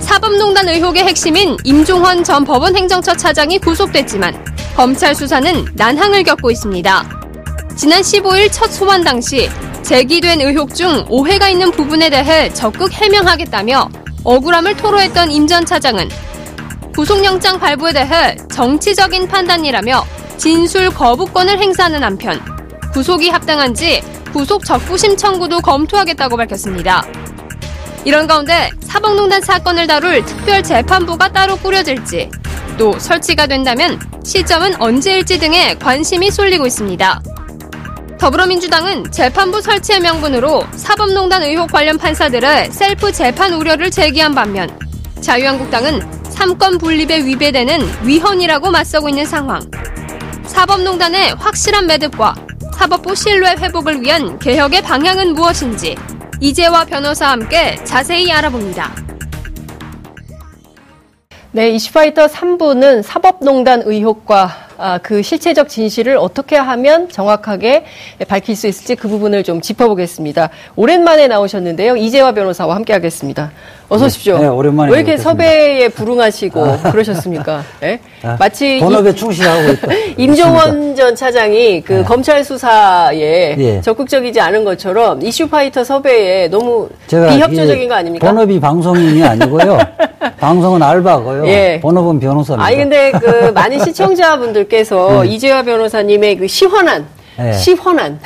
사법농단 의혹의 핵심인 임종헌 전 법원 행정처 차장이 구속됐지만 검찰 수사는 난항을 겪고 있습니다. 지난 15일 첫 소환 당시 제기된 의혹 중 오해가 있는 부분에 대해 적극 해명하겠다며 억울함을 토로했던 임 전 차장은 구속영장 발부에 대해 정치적인 판단이라며 진술 거부권을 행사하는 한편 구속이 합당한지 구속 적부심 청구도 검토하겠다고 밝혔습니다. 이런 가운데 사법농단 사건을 다룰 특별 재판부가 따로 꾸려질지 또 설치가 된다면 시점은 언제일지 등에 관심이 쏠리고 있습니다. 더불어민주당은 재판부 설치의 명분으로 사법농단 의혹 관련 판사들의 셀프 재판 우려를 제기한 반면 자유한국당은 삼권 분립에 위배되는 위헌이라고 맞서고 있는 상황. 사법농단의 확실한 매듭과 사법부 신뢰 회복을 위한 개혁의 방향은 무엇인지 이재화 변호사와 함께 자세히 알아봅니다. 네, 이슈파이터 3부는 사법농단 의혹과 아, 그 실체적 진실을 어떻게 하면 정확하게 밝힐 수 있을지 그 부분을 좀 짚어보겠습니다. 오랜만에 나오셨는데요. 이재화 변호사와 함께하겠습니다. 어서 오십시오. 네, 오랜만에 왜 이렇게 섭외에 불응하시고 아. 그러셨습니까? 네? 아, 마치 본업에 충실하고 있다. 임종원 전 차장이 그 네. 검찰 수사에 예. 적극적이지 않은 것처럼 이슈파이터 섭외에 너무 비협조적인 거 아닙니까? 본업이 방송인이 아니고요. 방송은 알바고요. 예. 본업은 변호사입니다. 아니 근데 그 많은 시청자분들께서 네. 이재화 변호사님의 그 시원한 네. 시헌한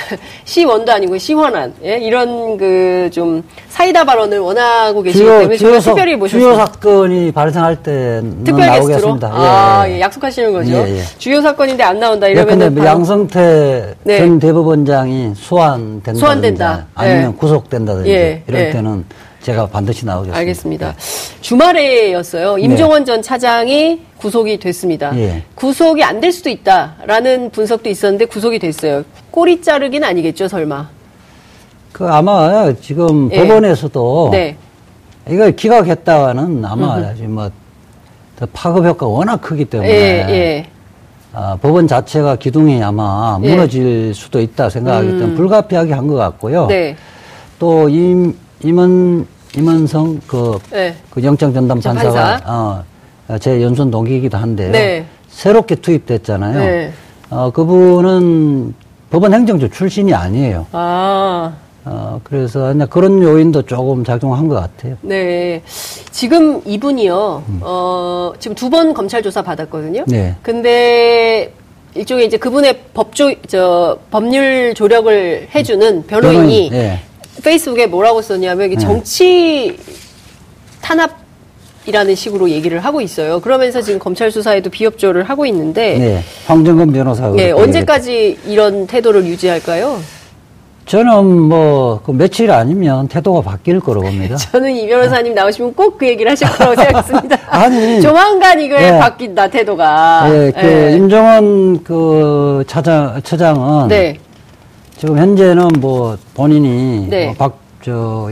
시원도 아니고 시헌한 예? 이런 그 좀 사이다 발언을 원하고 계시기 주요, 때문에 주요, 특별히 모셨습니다. 주요 사건이 발생할 때 특별 나오겠습니다. 게스트로 아, 예. 예. 약속하시는 거죠. 예, 예. 주요 사건인데 안 나온다 이러면 예, 양성태 네. 전 대법원장이 소환된다. 소환된다. 아니면 예. 구속된다든지 예, 이럴 때는 제가 반드시 나오겠습니다. 알겠습니다. 주말에였어요. 임종원 네. 전 차장이 구속이 됐습니다. 예. 구속이 안 될 수도 있다라는 분석도 있었는데 구속이 됐어요. 꼬리 자르기는 아니겠죠, 설마? 그 아마 지금 예. 법원에서도 네. 이걸 기각했다가는 아마 지금 뭐 파급 효과가 워낙 크기 때문에 예, 예. 아, 법원 자체가 기둥이 아마 예. 무너질 수도 있다 생각하기 때문에 음. 불가피하게 한 것 같고요. 네. 또 임, 임원 임원성 그, 네. 그 영장 전담 판사가 어, 제 연순 동기이기도 한데요. 네. 새롭게 투입됐잖아요. 네. 어, 그분은 법원 행정조 출신이 아니에요. 아. 어, 그래서 그런 요인도 조금 작용한 것 같아요. 네. 지금 이분이요, 음. 어, 지금 두 번 검찰 조사 받았거든요. 네. 근데 일종의 이제 그분의 법조, 저, 법률 조력을 해주는 변호인이 변호인, 네. 페이스북에 뭐라고 썼냐면 네. 정치 탄압 이라는 식으로 얘기를 하고 있어요. 그러면서 지금 검찰 수사에도 비협조를 하고 있는데. 네. 황정근 변호사가. 네. 언제까지 이런 태도를 유지할까요? 저는 뭐, 그 며칠 아니면 태도가 바뀔 거로 봅니다. 저는 이 변호사님 나오시면 꼭 그 얘기를 하실 거라고 생각했습니다. 아니. 조만간 이걸 네. 바뀐다, 태도가. 네. 그, 네. 임종원 그 차장, 처장은. 네. 지금 현재는 뭐 본인이 네. 뭐 박, 저,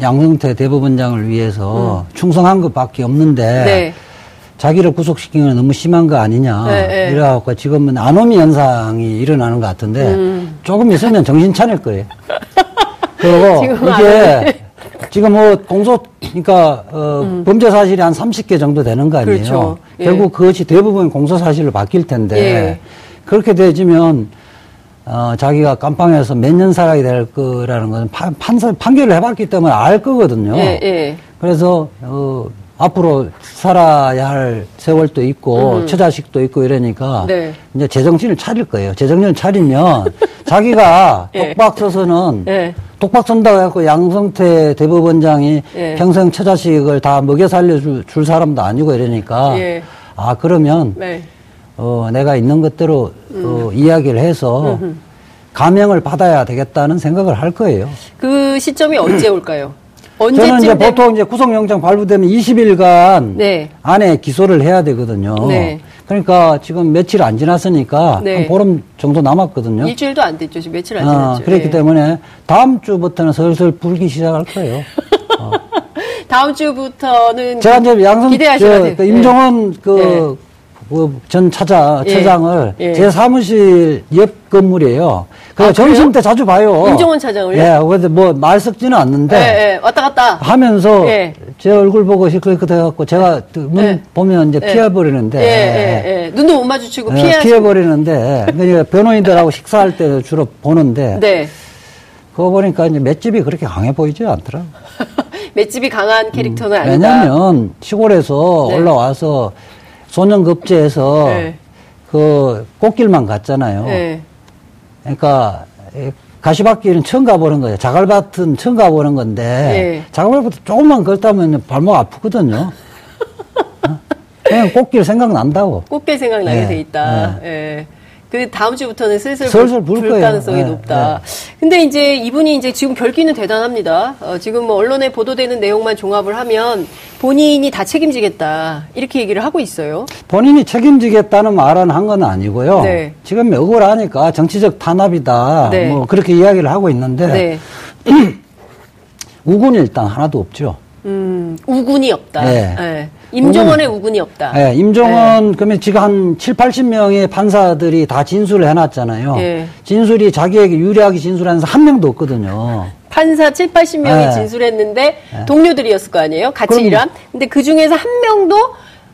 양승태 대법원장을 위해서 음. 충성한 것밖에 없는데 네. 자기를 구속시킨 건 너무 심한 거 아니냐. 네, 네. 이래갖고 지금은 아노미 현상이 일어나는 것 같은데 음. 조금 있으면 정신 차릴 거예요. 그리고 이게 지금 뭐 공소, 그러니까 어, 음. 범죄 사실이 한 30개 정도 되는 거 아니에요. 그렇죠. 예. 결국 그것이 대부분 공소 사실로 바뀔 텐데 예. 그렇게 되지면 어, 자기가 깜빵에서 몇 년 살아야 될 거라는 건 판, 판사, 판결을 해봤기 때문에 알 거거든요. 예, 예. 그래서, 어, 앞으로 살아야 할 세월도 있고, 음. 처자식도 있고 이러니까, 네. 이제 제정신을 차릴 거예요. 제정신을 차리면, 자기가 예. 독박 서서는, 예. 독박 선다고 해갖고 양성태 대법원장이 예. 평생 처자식을 다 먹여 살려줄 줄 사람도 아니고 이러니까, 예. 아, 그러면, 네. 어, 내가 있는 것대로 음. 어, 이야기를 해서 음흠. 감형을 받아야 되겠다는 생각을 할 거예요. 그 시점이 언제 올까요? 저는 이제 보통 이제 구속영장 발부되면 20일간 네. 안에 기소를 해야 되거든요. 네. 그러니까 지금 며칠 안 지났으니까 네. 한 보름 정도 남았거든요. 일주일도 안 됐죠. 지금 며칠 안 어, 지났죠. 그렇기 네. 때문에 다음 주부터는 슬슬 불기 시작할 거예요. 어. 다음 주부터는 제가 이제 양성 기대하셔야 돼요. 그 임종원 그 네. 전 차자, 예. 차장을 예. 제 사무실 옆 건물이에요. 그래서 아, 점심 때 자주 봐요. 임종원 차장을요? 예, 그래서 뭐말 섞지는 않는데. 예, 예. 왔다 갔다. 하면서 예. 제 얼굴 보고 시끌시끌 해갖고 제가 문 예. 보면 이제 예. 피해버리는데. 예, 예, 눈도 못 마주치고 피해. 피해버리는데. 그러니까 변호인들하고 식사할 때 주로 보는데. 네. 그거 보니까 이제 맷집이 그렇게 강해 보이지 않더라. 맷집이 강한 캐릭터는 음, 아니다. 왜냐면 시골에서 네. 올라와서 소년급제에서 네. 그 꽃길만 갔잖아요. 네. 그러니까 가시밭길은 처음 가보는 거예요. 자갈밭은 처음 가보는 건데 네. 자갈밭부터 조금만 걷다면 발목 아프거든요. 어? 그냥 꽃길 생각난다고. 꽃길 생각나게 네. 돼 있다. 네. 예. 그 다음 주부터는 슬슬, 슬슬 불, 불 가능성이 네, 높다. 네. 근데 이제 이분이 이제 지금 결기는 대단합니다. 어, 지금 뭐 언론에 보도되는 내용만 종합을 하면 본인이 다 책임지겠다 이렇게 얘기를 하고 있어요. 본인이 책임지겠다는 말은 한 건 아니고요. 네. 지금 억울하니까 정치적 탄압이다. 네. 뭐 그렇게 이야기를 하고 있는데 네. 우군이 일단 하나도 없죠. 음, 우군이 없다. 네. 네. 임종원의 우군이 없다. 네, 임종원, 네. 그러면 지금 한 7, 80명의 판사들이 다 진술을 해놨잖아요. 네. 진술이 자기에게 유리하게 진술하는 한 명도 없거든요. 판사 7, 80명이 네. 진술했는데 네. 동료들이었을 거 아니에요? 같이 그럼요. 일한? 근데 그 중에서 한 명도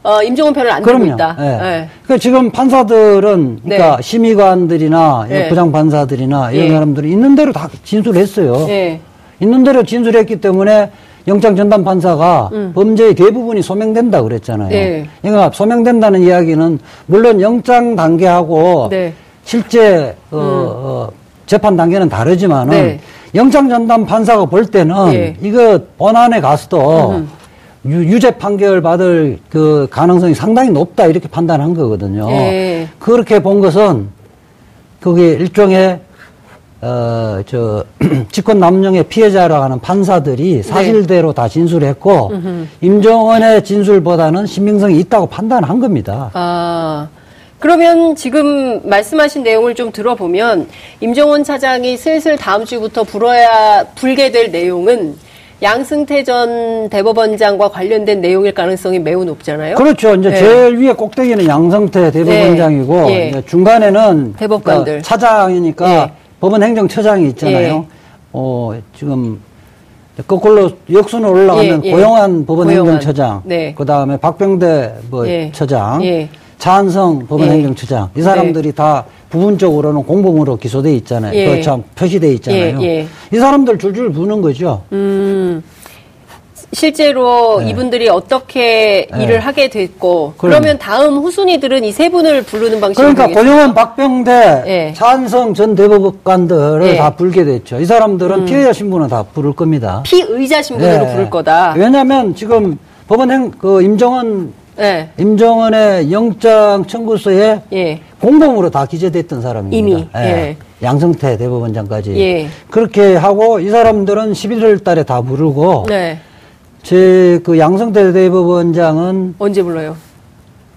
어, 임종원 편을 안 들고 있다. 네. 네. 그러니까 지금 판사들은 그러니까 네. 심의관들이나 네. 부장 판사들이나 이런 사람들이 있는 대로 다 진술했어요. 있는 대로 진술했기 때문에 영장 전담 판사가 음. 범죄의 대부분이 소명된다 그랬잖아요. 네. 그러니까 소명된다는 이야기는 물론 영장 단계하고 네. 실제 어, 음. 어, 재판 단계는 다르지만은 네. 영장 전담 판사가 볼 때는 예. 이거 본안에 가서도 음. 유, 죄 판결 받을 그 가능성이 상당히 높다 이렇게 판단한 거거든요. 예. 그렇게 본 것은 그게 일종의 어, 저, 직권 남용의 피해자라고 하는 판사들이 네. 사실대로 네. 다 진술했고, 음흠. 임종원의 진술보다는 신빙성이 있다고 판단한 겁니다. 아. 그러면 지금 말씀하신 내용을 좀 들어보면, 임종원 차장이 슬슬 다음 주부터 불어야, 불게 될 내용은 양승태 전 대법원장과 관련된 내용일 가능성이 매우 높잖아요. 그렇죠. 이제 네. 제일 위에 꼭대기는 양승태 대법원장이고, 네. 네. 중간에는 대법관들. 차장이니까 네. 법원 행정처장이 있잖아요. 예. 어, 지금 거꾸로 역순으로 올라가면 예, 예. 고용한 법원 고용한. 행정처장, 네. 그 다음에 박병대 뭐 예. 처장, 예. 차한성 법원 예. 행정처장 이 사람들이 네. 다 부분적으로는 공범으로 기소돼 있잖아요. 그참 표시돼 있잖아요. 이 사람들 줄줄 부는 거죠. 음. 실제로 네. 이분들이 어떻게 네. 일을 하게 됐고 그럼. 그러면 다음 후순위들은 이 세 분을 부르는 방식으로 그러니까 고용원 박병대 네. 찬성 전 대법관들을 네. 다 불게 됐죠. 이 사람들은 음. 피해자 신분은 다 부를 겁니다. 피의자 신분으로 네. 부를 거다. 왜냐하면 지금 법원 행 그 임정원 네. 임정원의 영장 청구서에 예. 공범으로 다 기재됐던 사람입니다. 이미 예. 예. 양성태 대법원장까지 예. 그렇게 하고 이 사람들은 11월 달에 다 부르고 네. 제 그 양성대 대법원장은 언제 불러요?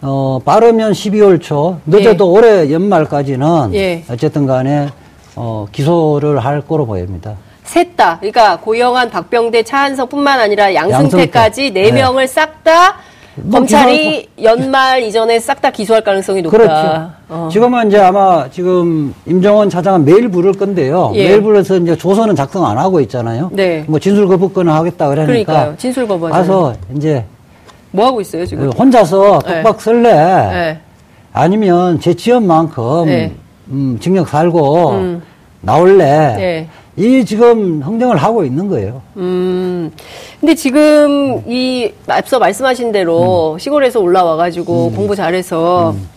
어 빠르면 12월 초, 늦어도 예. 올해 연말까지는 예. 어쨌든 간에 어 기소를 할 거로 보입니다. 셋 다. 그러니까 고영한, 박병대, 차한석뿐만 아니라 양승태까지 네 명을 싹 다 뭐 검찰이 연말 이전에 싹 다 기소할 가능성이 높다. 그렇죠. 어. 지금은 이제 아마 지금 임정원 차장은 매일 부를 건데요. 예. 매일 불러서 이제 조서는 작성 안 하고 있잖아요. 네. 뭐 진술 거부권을 하겠다 그러니까. 그러니까요. 진술 거부. 가서 이제 뭐 하고 있어요 지금? 혼자서 독박 네. 쓸래? 네. 아니면 제 지연만큼 네. 음, 징역 살고 음. 나올래? 네. 이 지금 흥정을 하고 있는 거예요. 음. 근데 지금 이 앞서 말씀하신 대로 음. 시골에서 올라와 가지고 음. 공부 잘해서 음.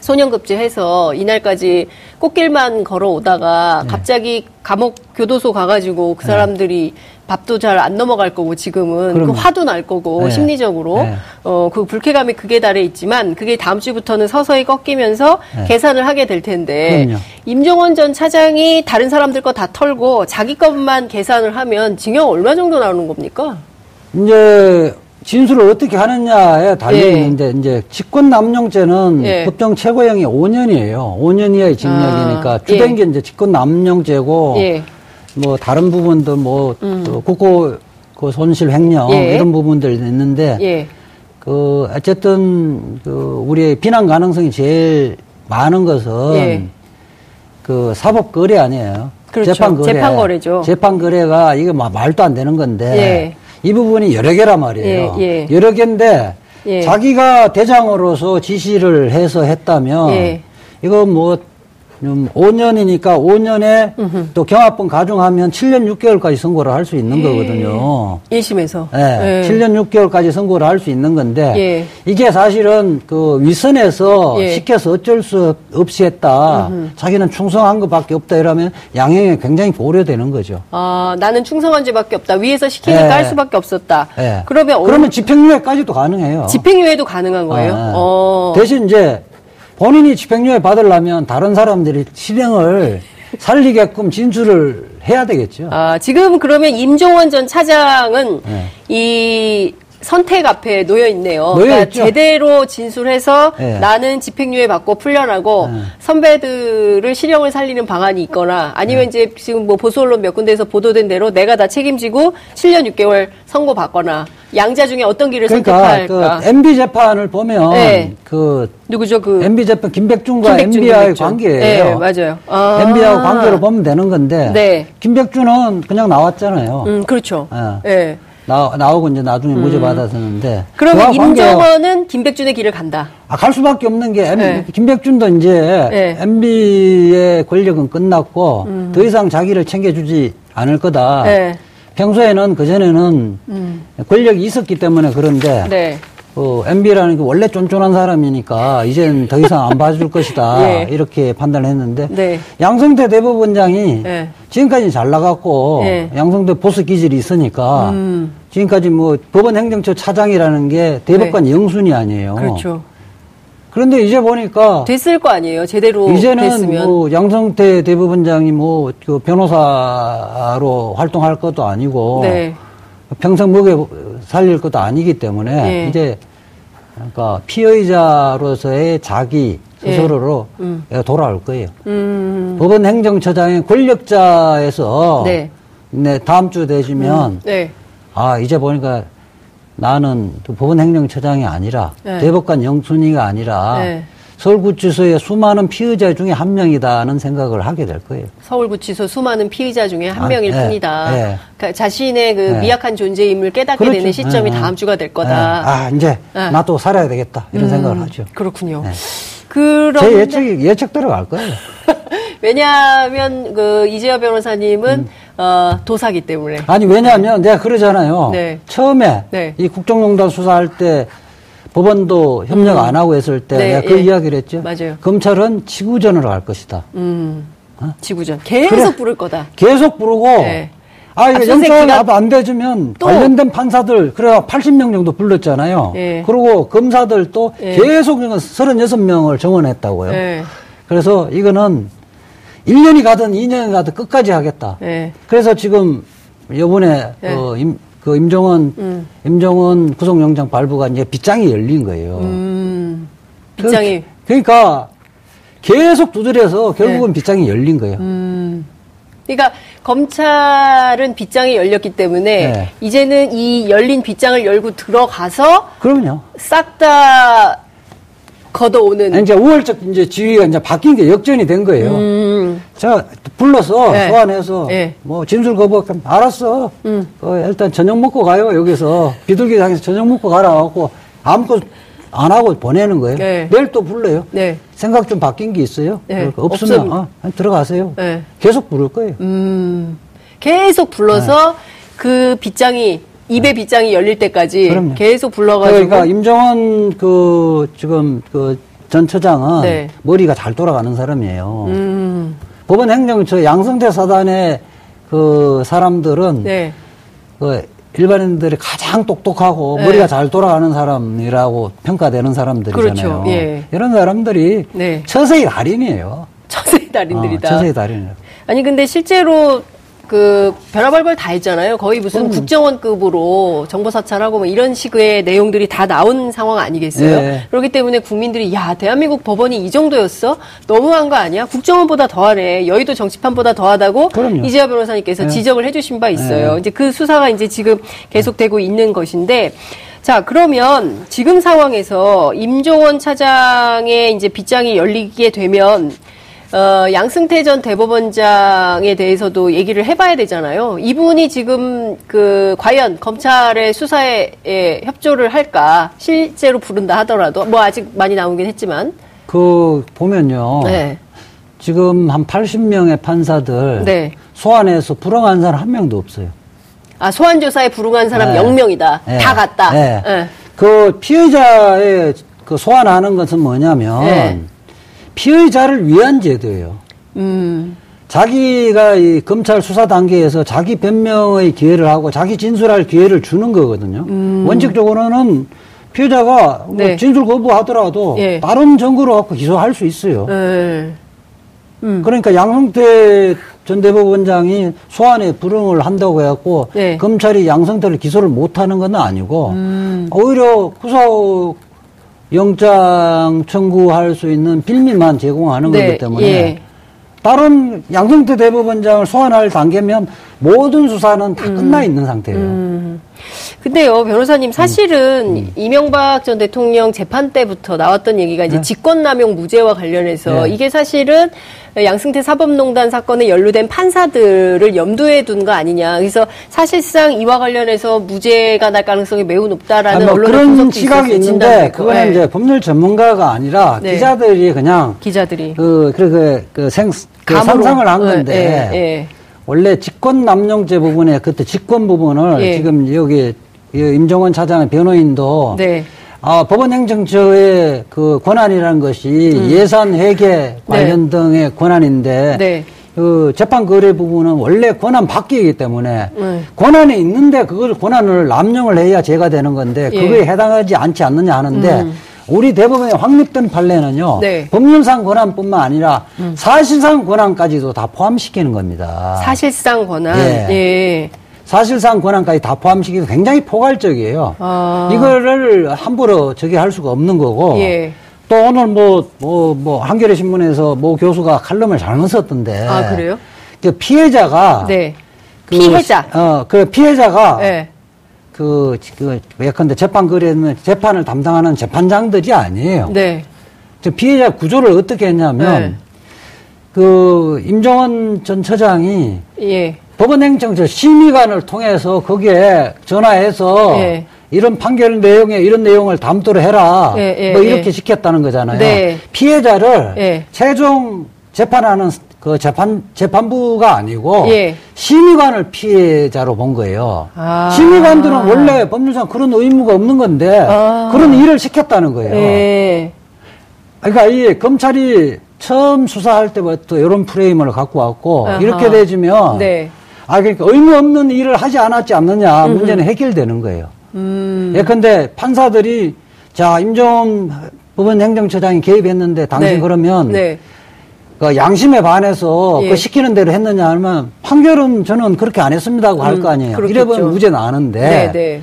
소년급제해서 이날까지 꽃길만 걸어오다가 네. 갑자기 감옥 교도소 가가지고 그 네. 사람들이 네. 밥도 잘 안 넘어갈 거고 지금은. 그 화도 날 거고 네. 심리적으로 네. 어그 불쾌감이 극에 달해 있지만 그게 다음 주부터는 서서히 꺾이면서 네. 계산을 하게 될 텐데 그럼요. 임종원 전 차장이 다른 사람들 거 다 털고 자기 것만 계산을 하면 징역 얼마 정도 나오는 겁니까? 이제 진술을 어떻게 하느냐에 달려 예. 있는데 예. 이제 직권 남용죄는 예. 법정 최고형이 5년이에요. 5년 이하의 징역이니까 아, 주된 예. 게 이제 직권 남용죄고 예. 뭐 다른 부분도 뭐 음. 국고 그 손실 횡령 예. 이런 부분들 있는데 그 어쨌든 그 우리의 비난 가능성이 제일 많은 것은 예. 그 사법 거래 아니에요. 그렇죠. 재판 거래. 재판 거래죠. 재판 거래가 이게 말도 안 되는 건데 예. 이 부분이 여러 개란 말이에요. 예, 예. 여러 개인데 예. 자기가 대장으로서 지시를 해서 했다면 예. 이거 뭐 5년이니까 5년에 음흠. 또 경합분 가중하면 7년 6개월까지 선고를 할 수 있는 예. 거거든요. 1심에서. 네. 예. 7년 6개월까지 선고를 할 수 있는 건데 예. 이게 사실은 그 위선에서 예. 시켜서 어쩔 수 없이 했다. 음흠. 자기는 충성한 것밖에 없다 이러면 양형이 굉장히 고려되는 거죠. 아, 나는 충성한 죄밖에 없다. 위에서 시키니까 예. 할 수밖에 없었다. 예. 그러면 그러면 집행유예까지도 가능해요. 집행유예도 가능한 거예요? 아, 어. 대신 이제 본인이 집행유예 받으려면 다른 사람들이 실행을 살리게끔 진술을 해야 되겠죠. 아, 지금 그러면 임종원 전 차장은 네. 이 선택 앞에 놓여 있네요. 그러니까 제대로 진술해서 네. 나는 집행유예 받고 풀려나고 네. 선배들을 실형을 살리는 방안이 있거나 아니면 네. 이제 지금 뭐 보수 언론 몇 군데에서 보도된 대로 내가 다 책임지고 7년 6개월 선고 받거나 양자 중에 어떤 길을 그러니까 선택할까? 그 MB 재판을 보면 네. 그 누구죠? 그 MB 재판 김백준과 김백준, MB와의 김백준. 관계예요. 네, 맞아요. 아~ MB하고 관계로 보면 되는 건데 네. 김백준은 그냥 나왔잖아요. 음, 그렇죠. 네. 나, 나오고 이제 나중에 무죄 음. 받았었는데. 그러면 임종원은 김백준의 길을 간다. 아, 갈 수밖에 없는 게, 네. 김백준도 이제 네. MB의 권력은 끝났고, 음. 더 이상 자기를 챙겨주지 않을 거다. 네. 평소에는 그전에는 음. 권력이 있었기 때문에 그런데, 네. 어, MB라는 게 원래 쫀쫀한 사람이니까 이젠 더 이상 안 봐줄 것이다. 예. 이렇게 판단을 했는데 네. 양성태 대법원장이 예. 지금까지 잘 나갔고 예. 양성태 보수 기질이 있으니까 음. 지금까지 뭐 법원 행정처 차장이라는 게 대법관 네. 영순이 아니에요. 그렇죠. 그런데 이제 보니까 됐을 거 아니에요. 제대로 이제는 됐으면. 뭐 양성태 대법원장이 뭐 그 변호사로 활동할 것도 아니고 네. 평생 먹여 살릴 것도 아니기 때문에 네. 이제 그러니까 피의자로서의 자기 스스로로 네. 음. 돌아올 거예요. 음. 법원 행정처장의 권력자에서 네. 네 다음 주 되시면 음. 네. 아 이제 보니까 나는 법원 행정처장이 아니라 네. 대법관 영순위가 아니라 네. 서울구치소의 수많은 피의자 중에 한 명이다는 생각을 하게 될 거예요. 서울구치소 수많은 피의자 중에 한 아, 명일 네, 뿐이다. 네. 그러니까 자신의 그 네. 미약한 존재임을 깨닫게 그렇죠. 되는 시점이 네, 네. 다음 주가 될 거다. 아 이제 나도 살아야 되겠다 이런 음, 생각을 하죠. 그렇군요. 그런 제 예측 예측대로 갈 거예요. 왜냐하면 그 이재화 변호사님은 음. 어, 도사기 때문에. 아니 왜냐하면 내가 그러잖아요. 처음에 이 국정농단 수사할 때 법원도 협력 음. 안 하고 했을 때 네, 내가 그 예. 이야기를 했죠. 맞아요. 검찰은 지구전으로 갈 것이다. 음. 어? 지구전. 계속 그래. 부를 거다. 계속 부르고 네. 아, 이거 아, 영장 나도 안 대주면 또. 관련된 판사들, 그래 80명 정도 불렀잖아요. 예. 그리고 검사들 또 예. 계속 36명을 정원했다고요. 예. 그래서 이거는 1년이 가든 2년이 가든 끝까지 하겠다. 예. 그래서 지금 요번에 예. 그 임, 그 임종원 음. 임종원 구속영장 발부가 이제 빗장이 열린 거예요. 음. 빗장이 그, 그러니까 계속 두드려서 결국은 네. 빗장이 열린 거예요. 음. 그러니까 검찰은 빗장이 열렸기 때문에 네. 이제는 이 열린 빗장을 열고 들어가서 그럼요. 싹 다 걷어오는. 이제 우월적 이제 지위가 이제 바뀐 게 역전이 된 거예요. 음. 자 불러서 네. 소환해서 네. 뭐 진술 거부 알았어. 음. 어, 일단 저녁 먹고 가요 여기서 비둘기 당에서 저녁 먹고 가라 갖고 아무것도 안 하고 보내는 거예요. 네. 내일 또 불러요. 네. 생각 좀 바뀐 게 있어요. 네. 없으면 어, 들어가세요. 네. 계속 부를 거예요. 음. 계속 불러서 네. 그 빗장이 입의 빗장이 열릴 때까지 그럼요. 계속 불러가지고. 그러니까 임정원 그 지금 그 전 처장은 네. 머리가 잘 돌아가는 사람이에요. 음. 법원 행정처 양성대 사단의 그 사람들은 네. 그 일반인들이 가장 똑똑하고 네. 머리가 잘 돌아가는 사람이라고 평가되는 사람들이잖아요. 그렇죠. 예. 이런 사람들이 네. 처세의 달인이에요. 처세의 달인들이다. 어, 처세의 달인이에요. 아니 근데 실제로 그 별아벌벌 다 했잖아요. 거의 무슨 음. 국정원급으로 정보 사찰하고 뭐 이런 식의 내용들이 다 나온 상황 아니겠어요? 네. 그렇기 때문에 국민들이 야 대한민국 법원이 이 정도였어? 너무한 거 아니야? 국정원보다 더하네. 여의도 정치판보다 더하다고 그럼요. 이재화 변호사님께서 네. 지적을 해주신 바 있어요. 네. 이제 그 수사가 이제 지금 계속되고 있는 것인데 자, 그러면 지금 상황에서 임종원 차장의 이제 빗장이 열리게 되면 어, 양승태 전 대법원장에 대해서도 얘기를 해봐야 되잖아요. 이분이 지금 그 과연 검찰의 수사에 예, 협조를 할까 실제로 부른다 하더라도 뭐 아직 많이 나오긴 했지만 그 보면요. 네. 지금 한 80명의 판사들 네. 소환해서 불응한 사람 한 명도 없어요. 아 소환 조사에 불응한 사람 네. 0명이다. 네. 다 갔다. 네. 네. 그 피의자의 그 소환하는 것은 뭐냐면 네. 피의자를 위한 제도예요. 음. 자기가 이 검찰 수사 단계에서 자기 변명의 기회를 하고 자기 진술할 기회를 주는 거거든요. 음. 원칙적으로는 피해자가 뭐 네. 뭐 진술 거부하더라도 예. 다른 증거로 갖고 기소할 수 있어요. 네. 음. 그러니까 양성태 전 대법원장이 소환에 불응을 한다고 해갖고 네. 검찰이 양성태를 기소를 못하는 건 아니고 음. 오히려 구속 영장 청구할 수 있는 빌미만 제공하는 네. 거기 때문에 예. 다른 양성태 대법원장을 소환할 단계면 모든 수사는 다 음. 끝나 있는 상태예요. 음. 근데요, 변호사님, 사실은 음. 음. 이명박 전 대통령 재판 때부터 나왔던 얘기가 이제 네. 직권남용 무죄와 관련해서 네. 이게 사실은 양승태 사법농단 사건에 연루된 판사들을 염두에 둔 거 아니냐. 그래서 사실상 이와 관련해서 무죄가 날 가능성이 매우 높다라는 뭐 언론의 그런 시각이 있는데 그거는 네. 이제 법률 전문가가 아니라 네. 기자들이 그냥 기자들이 그 그 그 그 생, 그 상상을 한 네, 건데 네, 네. 원래 직권 남용죄 부분에 그때 직권 부분을 예. 지금 여기 임종원 차장의 변호인도 네. 아, 법원행정처의 그 권한이라는 것이 음. 예산 회계 관련 네. 등의 권한인데 네. 그 재판 거래 부분은 원래 권한 바뀌기 때문에 네. 권한이 있는데 그걸 권한을 남용을 해야 죄가 되는 건데 예. 그거에 해당하지 않지 않느냐 하는데 음. 우리 대법원에 확립된 판례는요. 네. 법률상 권한뿐만 아니라 음. 사실상 권한까지도 다 포함시키는 겁니다. 사실상 권한. 예. 예. 사실상 권한까지 다 포함시키고 굉장히 포괄적이에요. 아. 이거를 함부로 저기 할 수가 없는 거고. 예. 또 오늘 뭐, 뭐, 뭐, 한겨레 신문에서 뭐 교수가 칼럼을 잘못 썼던데. 아, 그래요? 그 피해자가. 네. 그, 피해자. 어, 그 피해자가. 네. 그, 그, 예컨대 재판 거래는 재판을 담당하는 재판장들이 아니에요. 네. 저 피해자 구조를 어떻게 했냐면, 네. 그, 임정원 전 처장이. 예. 법원행정처 심의관을 통해서 거기에 전화해서 예. 이런 판결 내용에 이런 내용을 담도록 해라. 예, 예, 뭐 이렇게 예. 시켰다는 거잖아요. 네. 피해자를 예. 최종 재판하는 그 재판 재판부가 아니고 예. 심의관을 피해자로 본 거예요. 아. 심의관들은 원래 법률상 그런 의무가 없는 건데 아. 그런 일을 시켰다는 거예요. 예. 그러니까 이 검찰이 처음 수사할 때부터 이런 프레임을 갖고 왔고 아하. 이렇게 되지면 네. 아 그러니까 의무 없는 일을 하지 않았지 않느냐 문제는 해결되는 거예요. 음. 예컨대 판사들이 자 임종 법원 행정처장이 개입했는데 당신 네. 그러면 네. 그 양심에 반해서 예. 그 시키는 대로 했느냐 하면 판결은 저는 그렇게 안 했습니다고 음, 할거 아니에요. 그렇겠죠. 이래 보면 무죄 나는데 네, 네.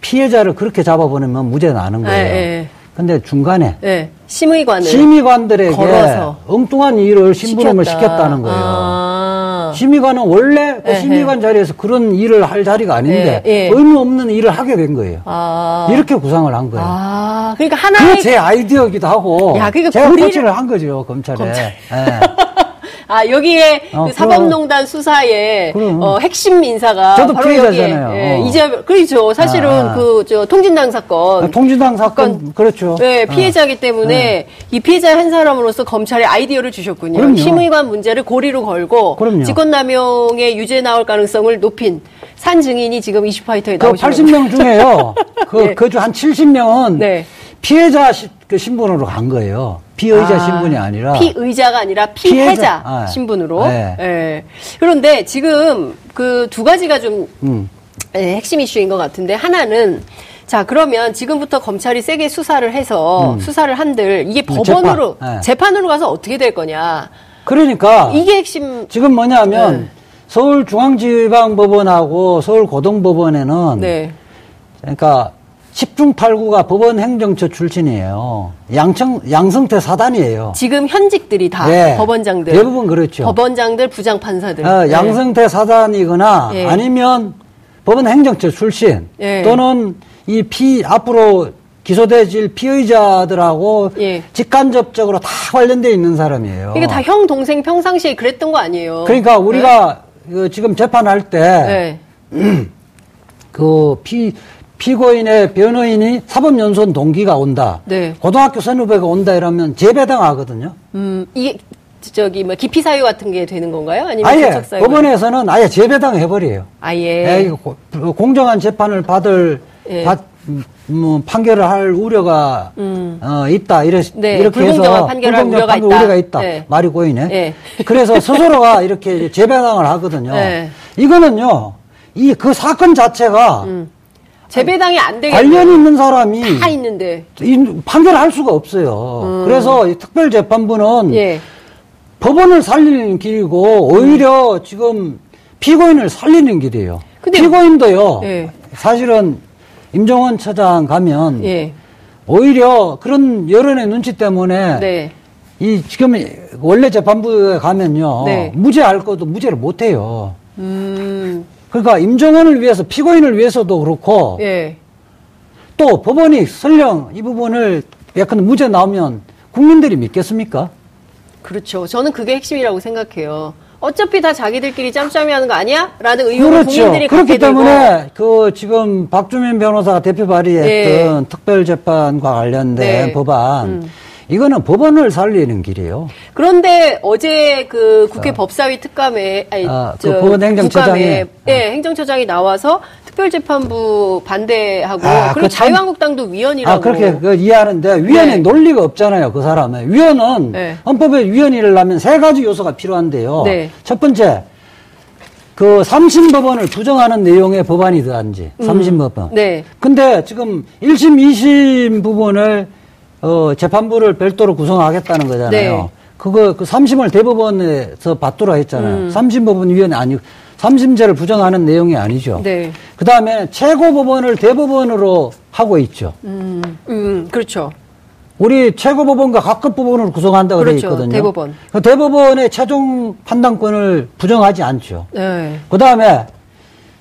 피해자를 그렇게 잡아보내면 무죄 나는 거예요. 예, 예. 근데 중간에 네. 심의관을 심의관들에게 걸어서. 엉뚱한 일을 심부름을 시켰다. 시켰다는 거예요. 아. 심의관은 원래 그 심의관 자리에서 그런 일을 할 자리가 아닌데 네. 의무 없는 일을 하게 된 거예요. 아. 이렇게 구상을 한 거예요. 아. 그러니까 하나의 제 아이디어이기도 하고 야, 그러니까 제가 고리를 한 거죠 검찰에. 검찰. 네. 아 여기에 어, 그 사법농단 수사의 어, 핵심 인사가 저도 바로 피해자잖아요. 여기에 예, 어. 이제 그렇죠. 사실은 아. 그저 통진당 사건. 아, 통진당 사건 그렇죠. 네, 피해자기 때문에 네. 이 피해자 한 사람으로서 검찰에 아이디어를 주셨군요. 그럼요. 심의관 문제를 고리로 걸고 그럼요. 직권남용의 유죄 나올 가능성을 높인 산 증인이 지금 이슈파이터에 그 나오시는 그 80명 중에요. 그 네. 그중 한 70명은 네. 피해자 시, 그 신분으로 간 거예요. 피의자 아, 신분이 아니라 피의자가 아니라 피해자, 피해자. 아, 신분으로. 네. 네. 그런데 지금 그 두 가지가 좀 음. 네, 핵심 이슈인 것 같은데 하나는 자 그러면 지금부터 검찰이 세게 수사를 해서 음. 수사를 한들 이게 음, 법원으로 재판. 네. 재판으로 가서 어떻게 될 거냐. 그러니까 이게 핵심 지금 뭐냐면 네. 서울중앙지방법원하고 서울고등법원에는 네. 그러니까 10중 8구가 법원 행정처 출신이에요. 양청, 양성태 사단이에요. 지금 현직들이 다 네. 법원장들. 대부분 그렇죠. 법원장들, 부장판사들. 어, 네. 양성태 사단이거나 네. 아니면 법원 행정처 출신 네. 또는 이 피 앞으로 기소돼질 피의자들하고 예. 직간접적으로 다 관련돼 있는 사람이에요. 이게 다 형 동생 평상시에 그랬던 거 아니에요? 그러니까 우리가 네? 그 지금 재판할 때 네. 그피 피고인의 변호인이 사법연수원 동기가 온다. 네. 고등학교 선후배가 온다 이러면 재배당하거든요. 음, 이게 저기 뭐 기피 사유 같은 게 되는 건가요? 아니면 아예 법원에서는 아예 재배당 해버려요. 아예 예, 공정한 재판을 받을 예. 받, 뭐 판결을 할 우려가 음. 어, 있다 이래, 네, 이렇게 해서 판결할 우려가, 판결 있다. 우려가 있다. 네. 말이 꼬이네. 네. 그래서 스스로가 이렇게 재배당을 하거든요. 네. 이거는요, 이 그 사건 자체가 음. 재배당이 안 되게 관련 있는 사람이 다 있는데 판결할 수가 없어요. 음. 그래서 특별재판부는 예. 법원을 살리는 길이고 오히려 지금 피고인을 살리는 길이에요. 피고인도요. 예. 사실은 임종원 처장 가면 예. 오히려 그런 여론의 눈치 때문에 네. 이 지금 원래 재판부에 가면요 네. 무죄할 것도 무죄를 못 해요. 음. 그러니까 임종원을 위해서 피고인을 위해서도 그렇고 예. 또 법원이 설령 이 부분을 약간 무죄 나오면 국민들이 믿겠습니까? 그렇죠. 저는 그게 핵심이라고 생각해요. 어차피 다 자기들끼리 짬짬이 하는 거 아니야? 라는 의혹을 그렇죠. 국민들이 그렇기 때문에 그 지금 박주민 변호사가 대표 발의했던 네. 특별재판과 관련된 네. 법안 음. 이거는 법원을 살리는 길이에요. 그런데 어제 그 국회 어. 법사위 특감에 아니 아, 그 법원 행정처장이 예, 네, 행정처장이 나와서 특별재판부 반대하고 아, 그리고 그 자유한국당도 위원이라고. 아, 그렇게 그 이해하는데 위원의 네. 논리가 없잖아요. 그 사람은. 위원은 네. 헌법에 위원이를 하면 세 가지 요소가 필요한데요. 네. 첫 번째 그 삼심법원을 부정하는 내용의 법안이 음. 삼심법원. 네. 근데 지금 1심, 2심 부분을 어, 재판부를 별도로 구성하겠다는 거잖아요. 네. 그거 그 삼심을 대법원에서 받도록 했잖아요. 음. 삼심법원 위원회 아니고 삼심제를 부정하는 내용이 아니죠. 네. 그 다음에 최고법원을 대법원으로 하고 있죠. 음, 음, 그렇죠. 우리 최고법원과 각급 법원을 구성한다고 그렇죠. 되어 있거든요. 대법원. 그 대법원의 최종 판단권을 부정하지 않죠. 네. 그 다음에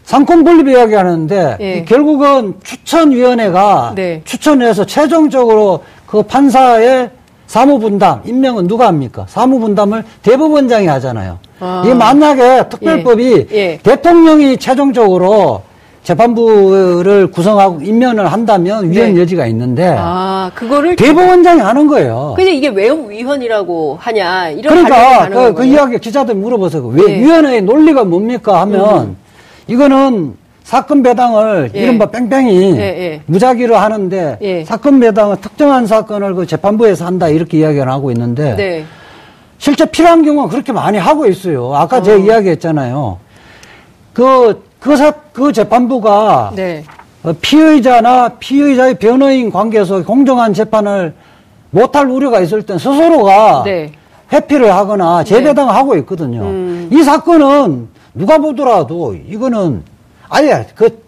삼권 분립 이야기 하는데 네. 결국은 추천위원회가 네. 추천해서 최종적으로 그 판사의 사무분담 임명은 누가 합니까? 사무분담을 대법원장이 하잖아요. 아. 이 만약에 특별법이 예. 예. 대통령이 최종적으로 재판부를 구성하고 임명을 한다면 위헌 네. 여지가 있는데 아 그거를 대법원장이 하는 거예요. 근데 이게 왜 위헌이라고 하냐 이런 그러니까 그, 그 이야기 기자들 물어보세요. 왜 네. 위헌의 논리가 뭡니까 하면 음. 이거는 사건 배당을 예. 이른바 뺑뺑이 예, 예. 무작위로 하는데 예. 사건 배당은 특정한 사건을 그 재판부에서 한다 이렇게 이야기를 하고 있는데 네. 실제 필요한 경우는 그렇게 많이 하고 있어요. 아까 어. 제가 이야기했잖아요. 그, 그, 사, 그 재판부가 네. 어, 피의자나 피의자의 변호인 관계에서 공정한 재판을 못할 우려가 있을 땐 스스로가 네. 회피를 하거나 재배당을 네. 하고 있거든요. 음. 이 사건은 누가 보더라도 이거는 아예 그,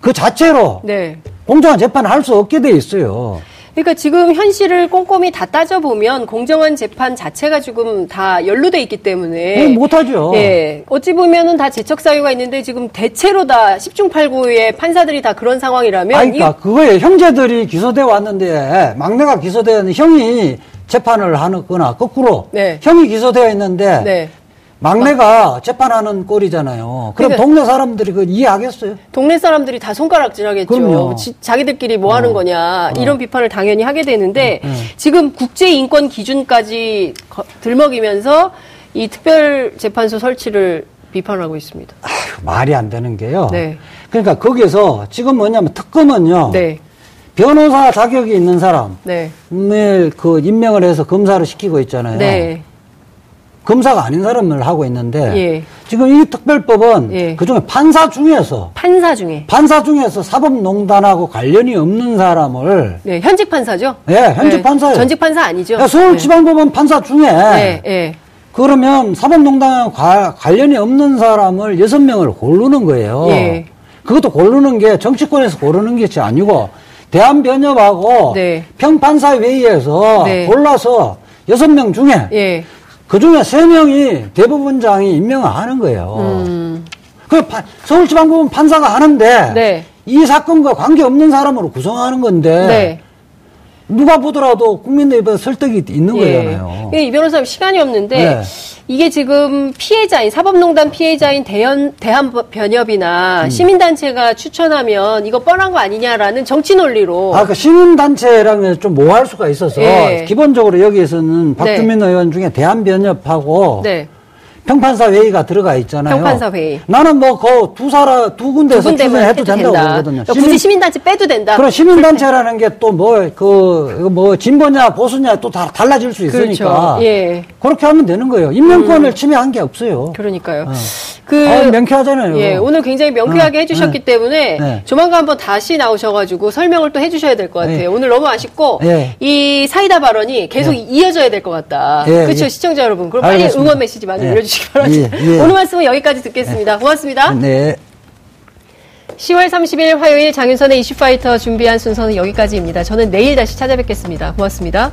그 자체로 네. 공정한 재판을 할 수 없게 돼 있어요. 그러니까 지금 현실을 꼼꼼히 다 따져보면 공정한 재판 자체가 지금 다 연루돼 있기 때문에. 못하죠. 예. 어찌 보면은 다 재척 사유가 있는데 지금 대체로 다 10중 8구의 판사들이 다 그런 상황이라면. 아, 그러니까 그거에 형제들이 기소돼 왔는데 막내가 기소되는 형이 재판을 하거나 거꾸로 네. 형이 기소되어 있는데 네. 막내가 재판하는 꼴이잖아요. 그럼 그러니까 동네 사람들이 그 이해하겠어요? 동네 사람들이 다 손가락질 하겠죠. 그럼요. 지, 자기들끼리 뭐 어. 하는 거냐 어. 이런 비판을 당연히 하게 되는데 어. 지금 국제 인권 기준까지 거, 들먹이면서 이 특별 재판소 설치를 비판하고 있습니다. 아휴, 말이 안 되는 게요. 네. 그러니까 거기에서 지금 뭐냐면 특검은요. 네. 변호사 자격이 있는 사람, 네. 그 임명을 해서 검사를 시키고 있잖아요. 네. 검사가 아닌 사람을 하고 있는데 예. 지금 이 특별법은 예. 그중에 판사 중에서 판사 중에 판사 중에서 사법농단하고 관련이 없는 사람을 네, 현직 판사죠? 예, 현직 네. 판사예요. 전직 판사 아니죠? 야, 서울지방법원 네. 판사 중에 네, 네. 그러면 사법농단 관련이 없는 사람을 여섯 명을 고르는 거예요. 예. 그것도 고르는 게 정치권에서 고르는 것이 아니고 대한변협하고 네. 평판사 회의에서 네. 골라서 여섯 명 중에 예. 그 중에 세 명이 대법원장이 임명을 하는 거예요. 음. 그 서울지방법원 판사가 하는데 네. 이 사건과 관계 없는 사람으로 구성하는 건데 네. 누가 보더라도 국민들이 설득이 있는 예. 거잖아요. 이 변호사님 시간이 없는데 네. 이게 지금 피해자인 사법농단 피해자인 대한 대한변협이나 음. 시민단체가 추천하면 이거 뻔한 거 아니냐라는 정치 논리로. 아, 그 시민단체랑 좀 모호할 수가 있어서 예. 기본적으로 여기에서는 박주민 네. 의원 중에 대한변협하고 네. 평판사 회의가 들어가 있잖아요. 평판사 회의. 나는 뭐 그 두 사람 두 군데서 두 추천해도 된다고 된다. 그러거든요. 그러니까 굳이 시민단체 빼도 된다. 그럼 시민단체라는 게 또 뭐 그뭐 뭐 진보냐 보수냐 또 다 달라질 수 있으니까. 그렇죠. 예. 그렇게 하면 되는 거예요. 인명권을 음. 침해한 게 없어요. 그러니까요. 어. 그 아, 명쾌하잖아요. 예, 오늘 굉장히 명쾌하게 어, 해주셨기 네. 때문에 네. 조만간 한번 다시 나오셔가지고 설명을 또 해주셔야 될 것 같아요. 네. 오늘 너무 아쉽고 네. 이 사이다 발언이 계속 네. 이어져야 될 것 같다. 예, 그렇죠, 예. 시청자 여러분. 그럼 빨리 알겠습니다. 응원 메시지 많이 예. 올려주 시기 바랍니다. 예, 오늘 말씀은 여기까지 듣겠습니다. 고맙습니다. 네. 10월 30일 화요일 장윤선의 이슈파이터 준비한 순서는 여기까지입니다. 저는 내일 다시 찾아뵙겠습니다. 고맙습니다.